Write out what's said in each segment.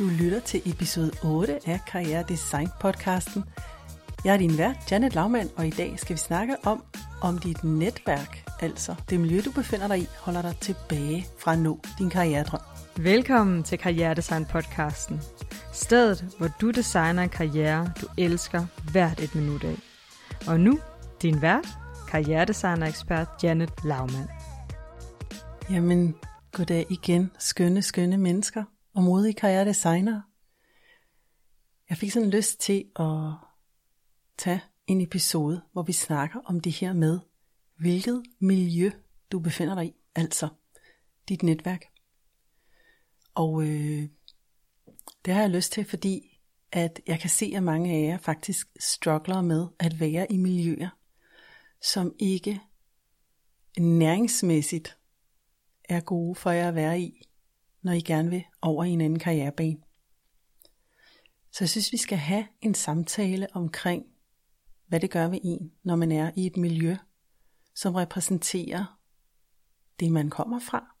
Du lytter til episode 8 af Karriere Design podcasten. Jeg er din vært, Janet Laumann, og i dag skal vi snakke om, om dit netværk, altså det miljø, du befinder dig i, holder dig tilbage fra at nå din karrieredrøm. Velkommen til Karriere Design podcasten. Stedet, hvor du designer en karriere, du elsker hvert et minut af. Og nu, din vært, karrieredesigner-ekspert Janet Laumann. Jamen, goddag igen, skønne, skønne mennesker og modig karrieredesigner. Jeg fik sådan lyst til at tage en episode, hvor vi snakker om det her med, hvilket miljø du befinder dig i, altså dit netværk. Og øh, det har jeg lyst til, fordi at jeg kan se, at mange af jer faktisk struggler med at være i miljøer, som ikke næringsmæssigt er gode for jer at være i, når I gerne vil over i en anden karrierebane. Så jeg synes, vi skal have en samtale omkring, hvad det gør ved en, når man er i et miljø, som repræsenterer det, man kommer fra,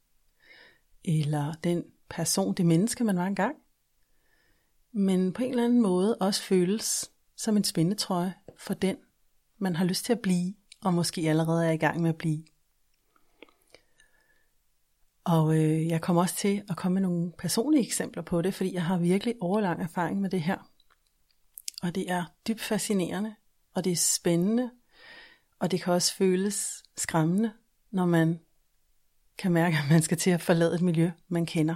eller den person, det menneske, man var engang, men på en eller anden måde også føles som en spændetrøje for den, man har lyst til at blive, og måske allerede er i gang med at blive. Og øh, jeg kommer også til at komme med nogle personlige eksempler på det, fordi jeg har virkelig overlang erfaring med det her. Og det er dybt fascinerende, og det er spændende, og det kan også føles skræmmende, når man kan mærke, at man skal til at forlade et miljø, man kender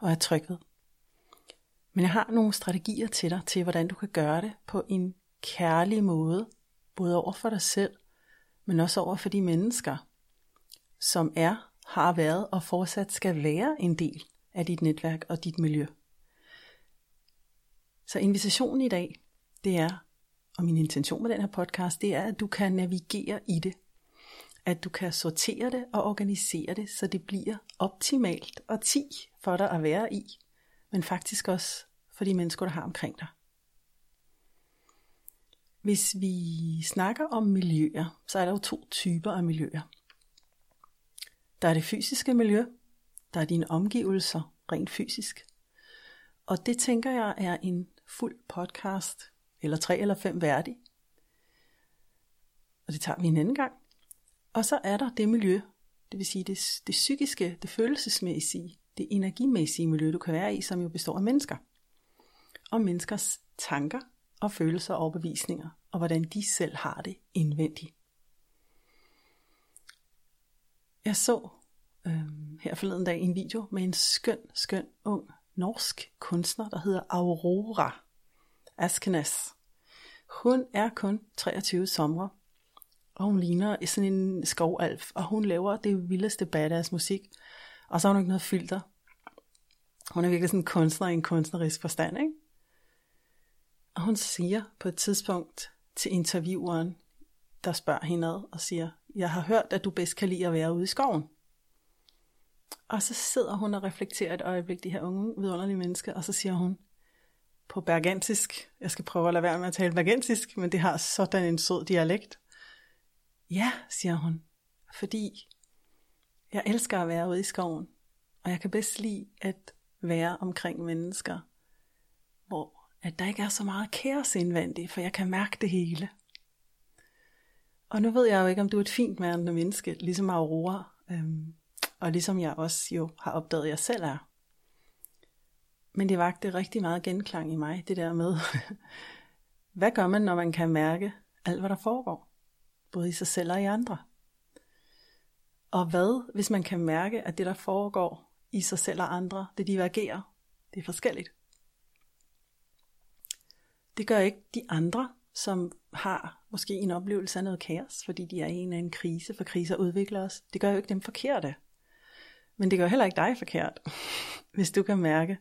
og er tryg ved. Men jeg har nogle strategier til dig, til hvordan du kan gøre det på en kærlig måde, både over for dig selv, men også over for de mennesker, som er har været og fortsat skal være en del af dit netværk og dit miljø. Så invitationen i dag, det er, og min intention med den her podcast, det er, at du kan navigere i det. At du kan sortere det og organisere det, så det bliver optimalt og 10 for dig at være i, men faktisk også for de mennesker, der har omkring dig. Hvis vi snakker om miljøer, så er der jo to typer af miljøer. Der er det fysiske miljø, der er dine omgivelser rent fysisk. Og det tænker jeg er en fuld podcast, eller tre eller fem værdig. Og det tager vi en anden gang. Og så er der det miljø, det vil sige det, det psykiske, det følelsesmæssige, det energimæssige miljø, du kan være i, som jo består af mennesker. Og menneskers tanker og følelser og overbevisninger, og hvordan de selv har det indvendigt. Jeg så øh, her forleden dag en video med en skøn, skøn ung norsk kunstner, der hedder Aurora Askenes. Hun er kun 23 somre, og hun ligner sådan en skovalf, og hun laver det vildeste badass musik, og så har hun ikke noget filter. Hun er virkelig sådan en kunstner i en kunstnerisk forstand, ikke? Og hun siger på et tidspunkt til intervieweren, der spørger hende og siger, jeg har hørt, at du bedst kan lide at være ude i skoven. Og så sidder hun og reflekterer et øjeblik, de her unge vidunderlige mennesker, og så siger hun på bergensisk, jeg skal prøve at lade være med at tale bergensisk, men det har sådan en sød dialekt. Ja, siger hun, fordi jeg elsker at være ude i skoven, og jeg kan bedst lide at være omkring mennesker, hvor at der ikke er så meget kaos indvendigt, for jeg kan mærke det hele. Og nu ved jeg jo ikke, om du er et fint mærende menneske, ligesom Aurora, øhm, og ligesom jeg også jo har opdaget, at jeg selv er. Men det vagte rigtig meget genklang i mig, det der med, hvad gør man, når man kan mærke alt, hvad der foregår? Både i sig selv og i andre. Og hvad, hvis man kan mærke, at det, der foregår i sig selv og andre, det divergerer, det er forskelligt. Det gør ikke de andre, som har måske en oplevelse af noget kaos, fordi de er i en eller anden krise, for kriser udvikler os. Det gør jo ikke dem forkerte. Men det gør heller ikke dig forkert, hvis du kan mærke,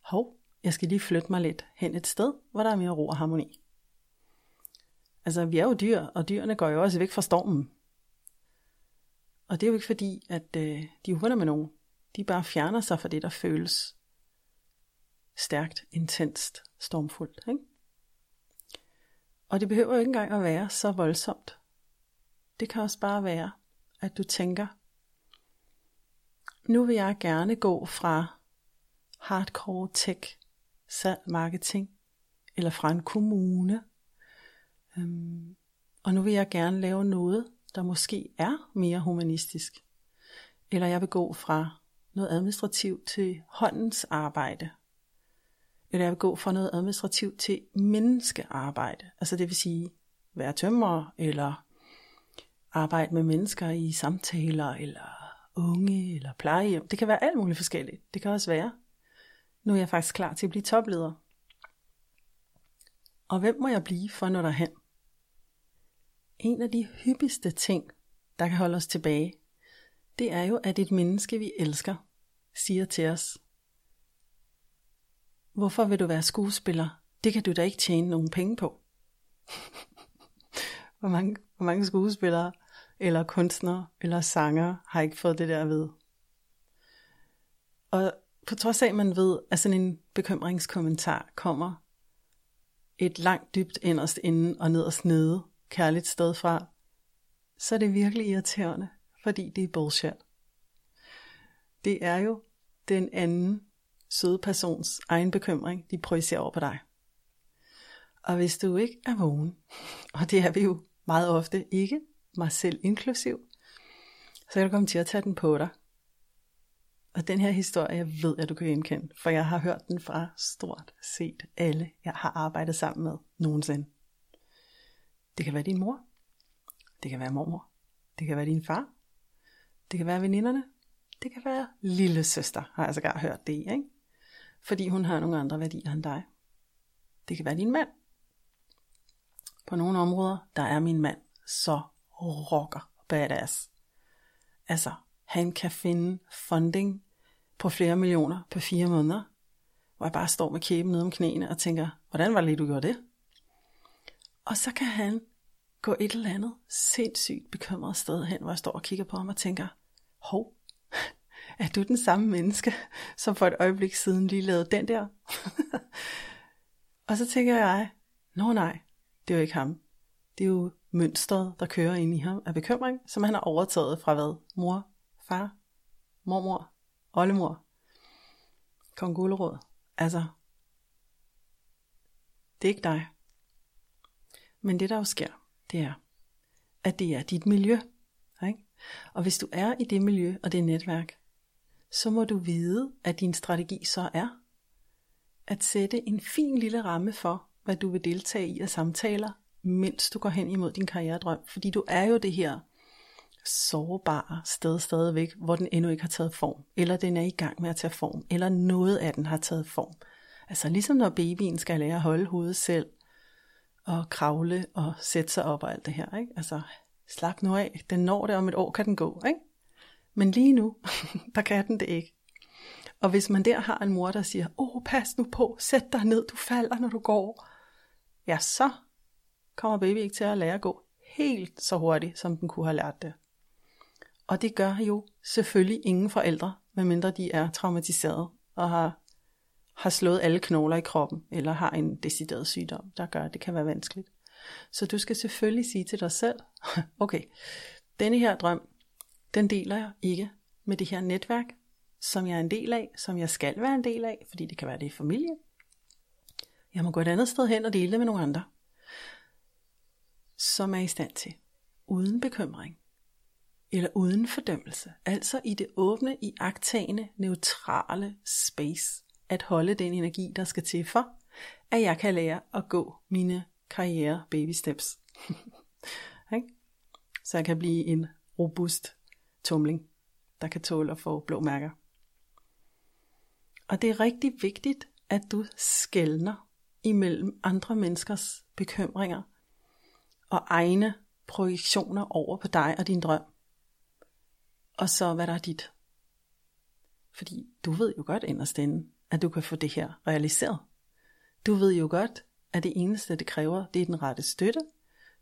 hov, jeg skal lige flytte mig lidt hen et sted, hvor der er mere ro og harmoni. Altså, vi er jo dyr, og dyrene går jo også væk fra stormen. Og det er jo ikke fordi, at øh, de er med nogen. De bare fjerner sig fra det, der føles stærkt, intenst, stormfuldt. Ikke? Og det behøver jo ikke engang at være så voldsomt. Det kan også bare være, at du tænker, nu vil jeg gerne gå fra hardcore tech, salg, marketing, eller fra en kommune. Øhm, og nu vil jeg gerne lave noget, der måske er mere humanistisk. Eller jeg vil gå fra noget administrativt til håndens arbejde. Eller jeg gå fra noget administrativt til menneskearbejde. Altså det vil sige være tømrer, eller arbejde med mennesker i samtaler, eller unge, eller plejehjem. Det kan være alt muligt forskelligt. Det kan også være. Nu er jeg faktisk klar til at blive topleder. Og hvem må jeg blive for når der hen? En af de hyppigste ting, der kan holde os tilbage, det er jo, at et menneske, vi elsker, siger til os, hvorfor vil du være skuespiller? Det kan du da ikke tjene nogen penge på. hvor, mange, hvor mange skuespillere, eller kunstnere, eller sanger har ikke fået det der at vide. Og på trods af, at man ved, at sådan en bekymringskommentar kommer et langt dybt inderst inden og nederst nede, kærligt sted fra, så er det virkelig irriterende, fordi det er bullshit. Det er jo den anden søde persons egen bekymring, de projicerer over på dig. Og hvis du ikke er vågen, og det er vi jo meget ofte ikke, mig selv inklusiv, så kan du komme til at tage den på dig. Og den her historie, jeg ved, at du kan genkende, for jeg har hørt den fra stort set alle, jeg har arbejdet sammen med nogensinde. Det kan være din mor, det kan være mormor, det kan være din far, det kan være veninderne, det kan være lille søster, har jeg sågar hørt det i, ikke? Fordi hun har nogle andre værdier end dig. Det kan være din mand. På nogle områder, der er min mand så rocker badass. Altså, han kan finde funding på flere millioner på fire måneder, hvor jeg bare står med kæben nede om knæene og tænker, hvordan var det lige, du gjorde det? Og så kan han gå et eller andet sindssygt bekymret sted hen, hvor jeg står og kigger på ham og tænker, hov, er du den samme menneske, som for et øjeblik siden lige lavede den der? og så tænker jeg, nå nej, det er jo ikke ham. Det er jo mønstret, der kører ind i ham af bekymring, som han har overtaget fra hvad? Mor, far, mormor, oldemor, kong Gulerod. Altså, det er ikke dig. Men det der jo sker, det er, at det er dit miljø. Ikke? Og hvis du er i det miljø og det netværk, så må du vide, at din strategi så er at sætte en fin lille ramme for, hvad du vil deltage i af samtaler, mens du går hen imod din karrieredrøm. Fordi du er jo det her sårbare sted stadigvæk, hvor den endnu ikke har taget form, eller den er i gang med at tage form, eller noget af den har taget form. Altså ligesom når babyen skal lære at holde hovedet selv, og kravle og sætte sig op og alt det her. Ikke? Altså slap nu af, den når det om et år, kan den gå. Ikke? Men lige nu, der kan den det ikke. Og hvis man der har en mor, der siger, åh, pas nu på, sæt dig ned, du falder, når du går. Ja, så kommer baby ikke til at lære at gå helt så hurtigt, som den kunne have lært det. Og det gør jo selvfølgelig ingen forældre, medmindre de er traumatiseret og har, har slået alle knogler i kroppen, eller har en decideret sygdom, der gør, at det kan være vanskeligt. Så du skal selvfølgelig sige til dig selv, okay, denne her drøm, den deler jeg ikke med det her netværk, som jeg er en del af, som jeg skal være en del af, fordi det kan være det i familie. Jeg må gå et andet sted hen og dele det med nogle andre, som er i stand til, uden bekymring, eller uden fordømmelse, altså i det åbne, i aktagende, neutrale space, at holde den energi, der skal til for, at jeg kan lære at gå mine karriere baby steps. Så jeg kan blive en robust tumling, der kan tåle at få blå mærker. Og det er rigtig vigtigt, at du skældner imellem andre menneskers bekymringer og egne projektioner over på dig og din drøm og så hvad der er dit. Fordi du ved jo godt inderst inde, at du kan få det her realiseret. Du ved jo godt, at det eneste, det kræver, det er den rette støtte,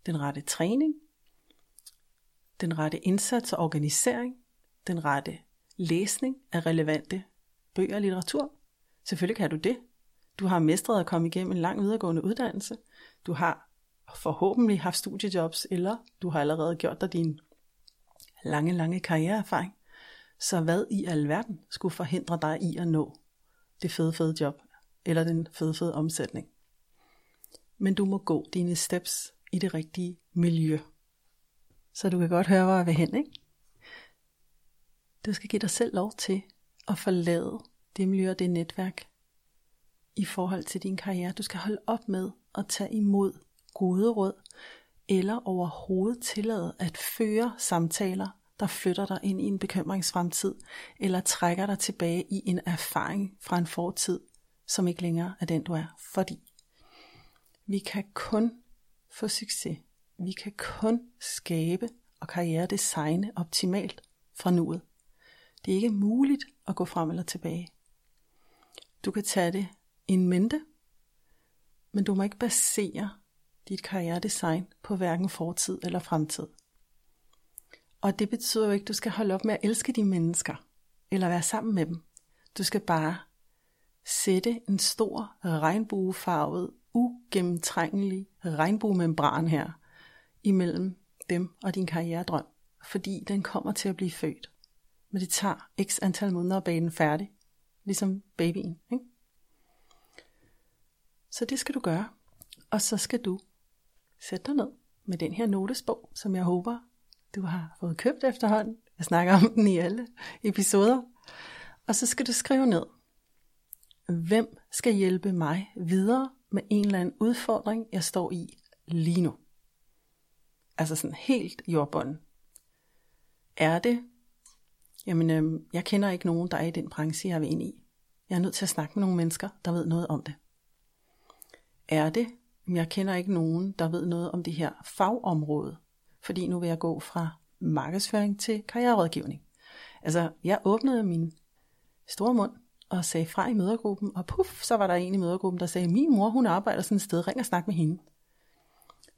den rette træning, den rette indsats og organisering, den rette læsning af relevante bøger og litteratur. Selvfølgelig kan du det. Du har mestret at komme igennem en lang videregående uddannelse. Du har forhåbentlig haft studiejobs, eller du har allerede gjort dig din lange, lange karriereerfaring. Så hvad i alverden skulle forhindre dig i at nå det fede, fede job, eller den fede, fede omsætning. Men du må gå dine steps i det rigtige miljø. Så du kan godt høre, hvor jeg vil hen, ikke? Du skal give dig selv lov til at forlade det miljø og det netværk i forhold til din karriere. Du skal holde op med at tage imod gode råd, eller overhovedet tillade at føre samtaler, der flytter dig ind i en bekymringsfremtid, eller trækker dig tilbage i en erfaring fra en fortid, som ikke længere er den du er. Fordi vi kan kun få succes, vi kan kun skabe og karriere designe optimalt fra nuet. Det er ikke muligt at gå frem eller tilbage. Du kan tage det en mente, men du må ikke basere dit karrieredesign på hverken fortid eller fremtid. Og det betyder jo ikke, at du skal holde op med at elske de mennesker, eller være sammen med dem. Du skal bare sætte en stor regnbuefarvet, ugennemtrængelig regnbuemembran her, imellem dem og din karrieredrøm, fordi den kommer til at blive født. Men det tager x antal måneder at bage den færdig, ligesom babyen. Ikke? Så det skal du gøre. Og så skal du sætte dig ned med den her notesbog, som jeg håber, du har fået købt efterhånden. Jeg snakker om den i alle episoder. Og så skal du skrive ned, hvem skal hjælpe mig videre med en eller anden udfordring, jeg står i lige nu. Altså sådan helt jordbunden. Er det, jamen øhm, jeg kender ikke nogen, der er i den branche, jeg er ind i. Jeg er nødt til at snakke med nogle mennesker, der ved noget om det. Er det, jeg kender ikke nogen, der ved noget om det her fagområde, fordi nu vil jeg gå fra markedsføring til karriererådgivning. Altså, jeg åbnede min store mund og sagde fra i mødergruppen, og puff, så var der en i mødergruppen, der sagde, min mor, hun arbejder sådan et sted, ring og snak med hende.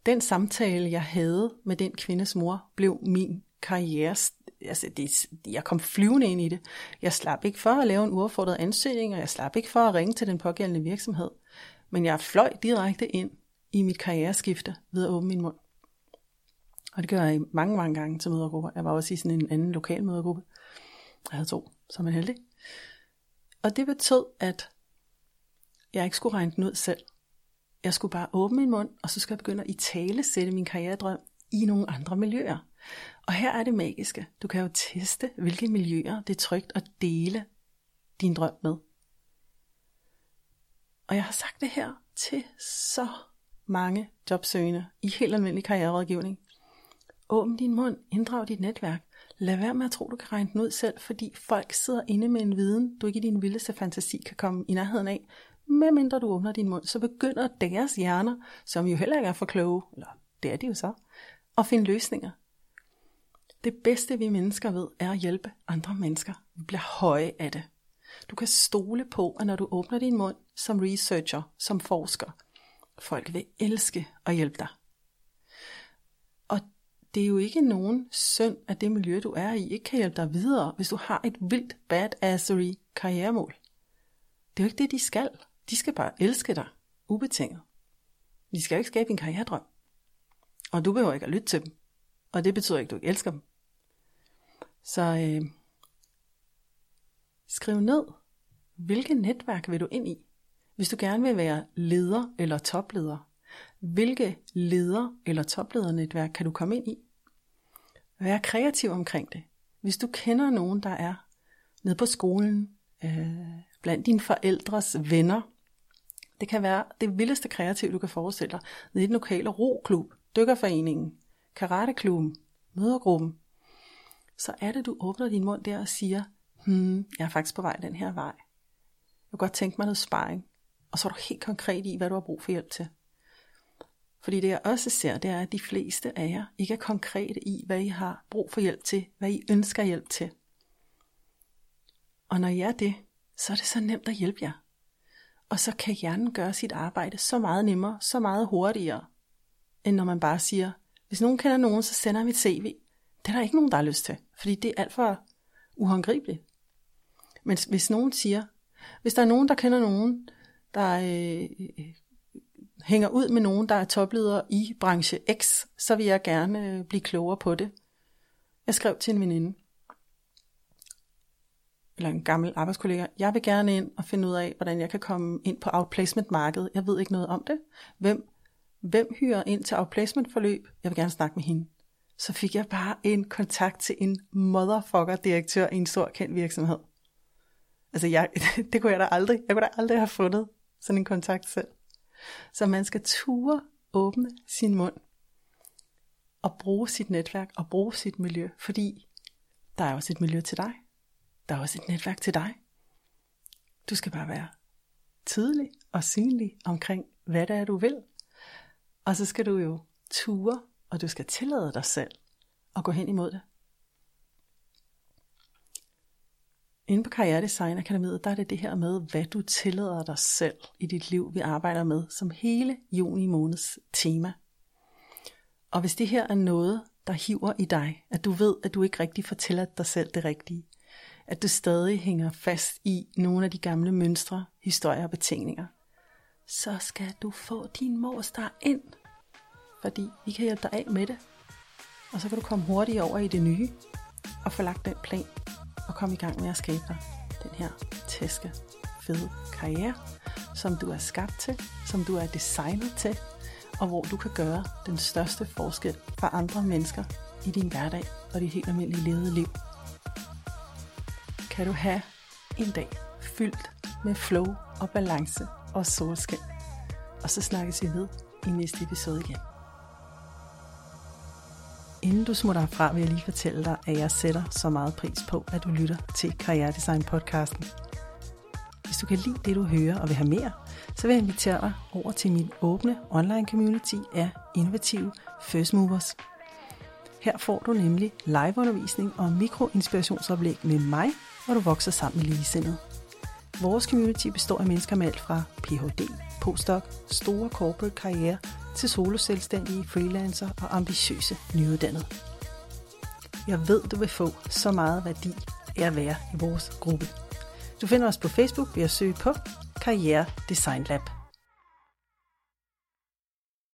Den samtale, jeg havde med den kvindes mor, blev min karriere, altså det, jeg kom flyvende ind i det. Jeg slap ikke for at lave en uaffordret ansøgning, og jeg slap ikke for at ringe til den pågældende virksomhed. Men jeg fløj direkte ind i mit karriereskifte ved at åbne min mund. Og det gør jeg mange, mange gange til mødergrupper. Jeg var også i sådan en anden lokal mødergruppe. Jeg havde to, så man heldig. Og det betød, at jeg ikke skulle regne den ud selv. Jeg skulle bare åbne min mund, og så skal jeg begynde at i tale sætte min karrieredrøm i nogle andre miljøer. Og her er det magiske. Du kan jo teste, hvilke miljøer det er trygt at dele din drøm med. Og jeg har sagt det her til så mange jobsøgende i helt almindelig karriererådgivning. Åbn din mund, inddrag dit netværk. Lad være med at tro, du kan regne den ud selv, fordi folk sidder inde med en viden, du ikke i din vildeste fantasi kan komme i nærheden af. Medmindre du åbner din mund, så begynder deres hjerner, som jo heller ikke er for kloge, eller det er de jo så, at finde løsninger. Det bedste vi mennesker ved, er at hjælpe andre mennesker. Vi bliver høje af det. Du kan stole på, at når du åbner din mund som researcher, som forsker, folk vil elske at hjælpe dig. Og det er jo ikke nogen synd, at det miljø, du er i, ikke kan hjælpe dig videre, hvis du har et vildt badassery karrieremål. Det er jo ikke det, de skal. De skal bare elske dig, ubetinget. De skal jo ikke skabe en karrieredrøm. Og du behøver ikke at lytte til dem. Og det betyder ikke, at du ikke elsker dem. Så øh, skriv ned, hvilket netværk vil du ind i? Hvis du gerne vil være leder eller topleder, hvilke leder- eller topledernetværk kan du komme ind i? Vær kreativ omkring det. Hvis du kender nogen, der er nede på skolen, øh, blandt dine forældres venner, det kan være det vildeste kreativ, du kan forestille dig. Nede i den lokale roklub, dykkerforeningen, karateklubben, mødergruppen. Så er det, du åbner din mund der og siger, hmm, jeg er faktisk på vej den her vej. Jeg kunne godt tænke mig noget sparring. Og så er du helt konkret i, hvad du har brug for hjælp til. Fordi det jeg også ser, det er, at de fleste af jer ikke er konkrete i, hvad I har brug for hjælp til, hvad I ønsker hjælp til. Og når I er det, så er det så nemt at hjælpe jer. Og så kan hjernen gøre sit arbejde så meget nemmere, så meget hurtigere, end når man bare siger, hvis nogen kender nogen, så sender jeg mit CV. Det er der ikke nogen, der har lyst til, fordi det er alt for uhåndgribeligt. Men hvis nogen siger, hvis der er nogen, der kender nogen, der øh, hænger ud med nogen, der er topleder i branche X, så vil jeg gerne øh, blive klogere på det. Jeg skrev til en veninde, eller en gammel arbejdskollega, jeg vil gerne ind og finde ud af, hvordan jeg kan komme ind på outplacement-markedet. Jeg ved ikke noget om det. Hvem, hvem hyrer ind til outplacement-forløb? Jeg vil gerne snakke med hende. Så fik jeg bare en kontakt til en motherfucker-direktør i en stor kendt virksomhed. Altså, jeg, det kunne jeg da aldrig, jeg kunne da aldrig have fundet sådan en kontakt selv. Så man skal ture åbne sin mund og bruge sit netværk og bruge sit miljø, fordi der er også et miljø til dig. Der er også et netværk til dig. Du skal bare være tydelig og synlig omkring, hvad det er, du vil. Og så skal du jo ture, og du skal tillade dig selv at gå hen imod det. Inden på Karrieredesign Akademiet, der er det det her med, hvad du tillader dig selv i dit liv, vi arbejder med, som hele juni måneds tema. Og hvis det her er noget, der hiver i dig, at du ved, at du ikke rigtig fortæller dig selv det rigtige, at du stadig hænger fast i nogle af de gamle mønstre, historier og betingninger, så skal du få din morstar ind, fordi vi kan hjælpe dig af med det. Og så kan du komme hurtigt over i det nye, og få lagt den plan, og komme i gang med at skabe dig den her tæske, fede karriere, som du er skabt til, som du er designet til, og hvor du kan gøre den største forskel for andre mennesker i din hverdag og dit helt almindelige levede liv. Kan du have en dag fyldt med flow og balance og solskin. Og så snakkes vi ved i næste episode igen. Inden du smutter herfra, vil jeg lige fortælle dig, at jeg sætter så meget pris på, at du lytter til Karriere Design podcasten. Hvis du kan lide det, du hører og vil have mere, så vil jeg invitere dig over til min åbne online community af innovative first movers. Her får du nemlig liveundervisning og mikroinspirationsoplæg med mig, hvor du vokser sammen med ligesindede. Vores community består af mennesker med alt fra Ph.D., postdoc, store corporate karriere til soloselvstændige, freelancer og ambitiøse nyuddannede. Jeg ved, du vil få så meget værdi af at være i vores gruppe. Du finder os på Facebook ved at søge på Karriere Design Lab.